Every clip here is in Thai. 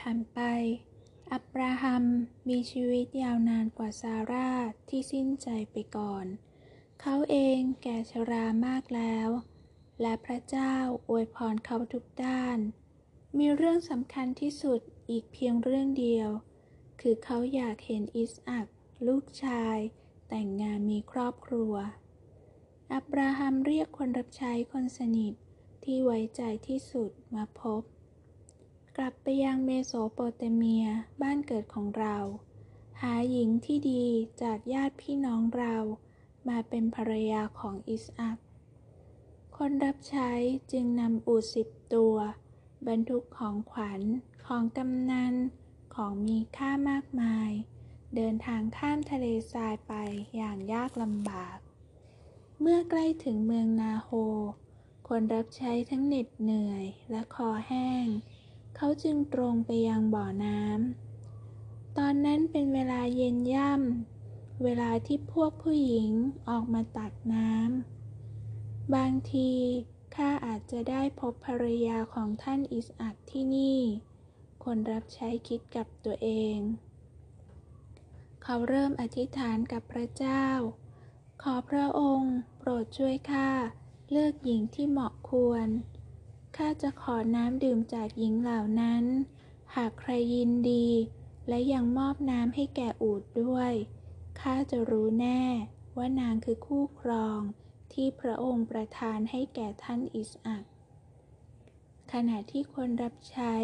ผ่านไป อับราฮัมมีชีวิตยาวนานกว่าซาร่าที่สิ้นใจไปก่อน เขาเองแก่ชรามากแล้ว และพระเจ้าอวยพรเขาทุกด้าน มีเรื่องสำคัญที่สุดอีกเพียงเรื่องเดียว คือเขาอยากเห็นอิสอักลูกชาย แต่งงานมีครอบครัว อับราฮัมเรียกคนรับใช้คนสนิทที่ไว้ใจที่สุดมาพบ กลับไปยังเมโสโปเตเมียบ้านเกิดของเรา หาหญิงที่ดีจากญาติพี่น้องเรา มาเป็นภรรยาของอิสอักคนรับใช้จึงนำอูดสิบตัว บรรทุกของขวัญของกำนัน ของมีค่ามากมาย เดินทางข้ามทะเลทรายไปอย่างยากลำบาก เมื่อใกล้ถึงเมืองนาโฮ คนรับใช้ทั้งเหน็ดเหนื่อยและคอแห้ง เขาจึงตรงไปยังบ่อน้ำ ตอนนั้นเป็นเวลาเย็นย่ำ เวลาที่พวกผู้หญิงออกมาตักน้ำ บางทีข้าอาจจะได้พบภรรยาของท่านอิสอักที่นี่ คนรับใช้คิดกับตัวเอง เขาเริ่มอธิษฐานกับพระเจ้า ขอพระองค์ โปรดช่วยข้าเลือกหญิงที่เหมาะควร ข้าจะขอน้ำดื่มจากหญิงเหล่านั้น หากใครยินดี และยังมอบน้ำให้แก่อูดด้วยข้าจะรู้แน่ว่านางคือคู่ครองที่พระองค์ประทานให้แก่ท่านอิสอักขณะที่คนรับใช้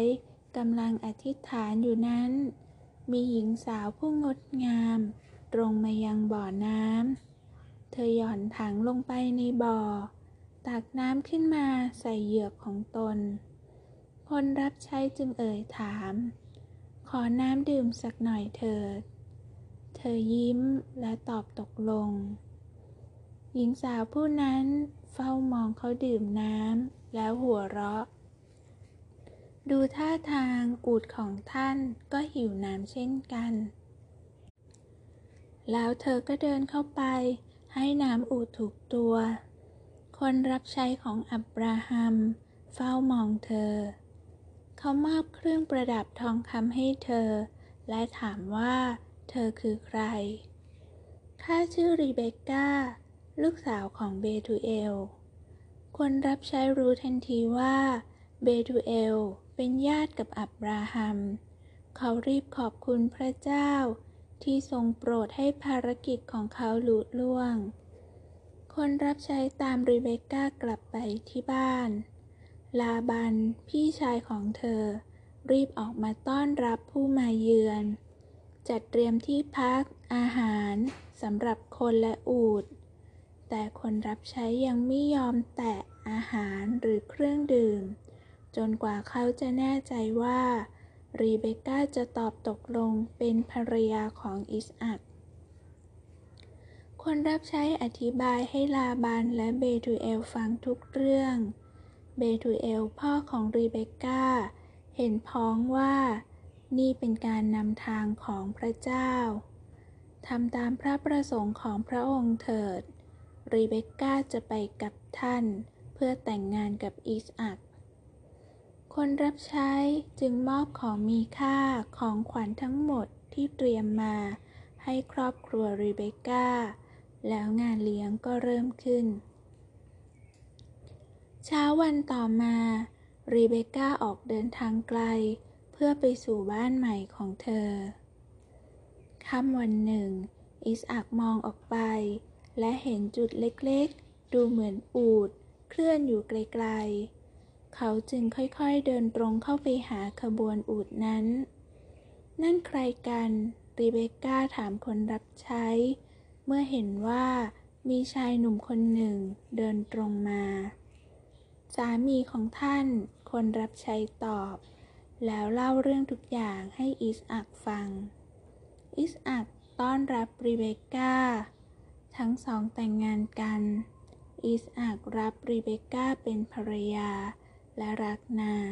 กำลังอธิษฐานอยู่นั้น มีหญิงสาวผู้งดงาม ตรงมายังบ่อน้ำ เธอหย่อนถังลงไปในบ่อ ตักน้ำขึ้นมาใส่เหยือกของตน คนรับใช้จึงเอ่ยถาม ขอน้ำดื่มสักหน่อยเถิด เธอยิ้มและตอบตกลง หญิงสาวผู้นั้นเฝ้ามองเขาดื่มน้ำแล้วหัวเราะ ดูท่าทางอูดของท่านก็หิวน้ำเช่นกัน แล้วเธอก็เดินเข้าไปให้น้ำอูดถูกตัว คนรับใช้ของอับราฮัม เฝ้ามองเธอ เขามอบเครื่องประดับทองคำให้เธอ และถามว่า เธอคือใคร ข้าชื่อรีเบคก้า ลูกสาวของเบทูเอล คนรับใช้รู้ทันทีว่าเบทูเอลเป็นญาติกับอับราฮัม เขารีบขอบคุณพระเจ้าที่ทรงโปรดให้ภารกิจของเขาหลุดล่วง คนรับใช้ตามรีเบคก้ากลับไปที่บ้าน ลาบัน พี่ชายของเธอ รีบออกมาต้อนรับผู้มาเยือน จัดเตรียมที่พักอาหารสำหรับคนและอูด แต่คนรับใช้ยังไม่ยอมแตะอาหารหรือเครื่องดื่ม จนกว่าเขาจะแน่ใจว่ารีเบคก้าจะตอบตกลงเป็นภรรยาของอิสอัก คนรับใช้อธิบายให้ลาบานและเบทูเอลฟังทุกเรื่อง เบทูเอลพ่อของรีเบคก้า เห็นพ้องว่า นี่เป็นการนำทางของพระเจ้า ทำตามพระประสงค์ของพระองค์เถิด รีเบคก้าจะไปกับท่าน เพื่อแต่งงานกับอิสอักคนรับใช้จึงมอบของมีค่าของขวัญทั้งหมดที่เตรียมมาให้ครอบครัวรีเบคก้า แล้วงานเลี้ยงก็เริ่มขึ้น เช้าวันต่อมา รีเบคก้าออกเดินทางไกล เพื่อไปสู่บ้านใหม่ของเธอ ค่ำวันหนึ่ง อิสอักมองออกไป และเห็นจุดเล็กๆ ดูเหมือนอูดเคลื่อนอยู่ไกลๆ เขาจึงค่อยๆเดินตรงเข้าไปหาขบวนอูดนั้น นั่นใครกัน รีเบคก้าถามคนรับใช้ เมื่อเห็นว่ามีชายหนุ่มคนหนึ่งเดินตรงมา สามีของท่านคนรับใช้ตอบ แล้วเล่าเรื่องทุกอย่างให้อิสอักฟัง อิสอักต้อนรับรีเบคก้า ทั้งสองแต่งงานกัน อิสอักรับรีเบคก้าเป็นภรรยาและรักนาง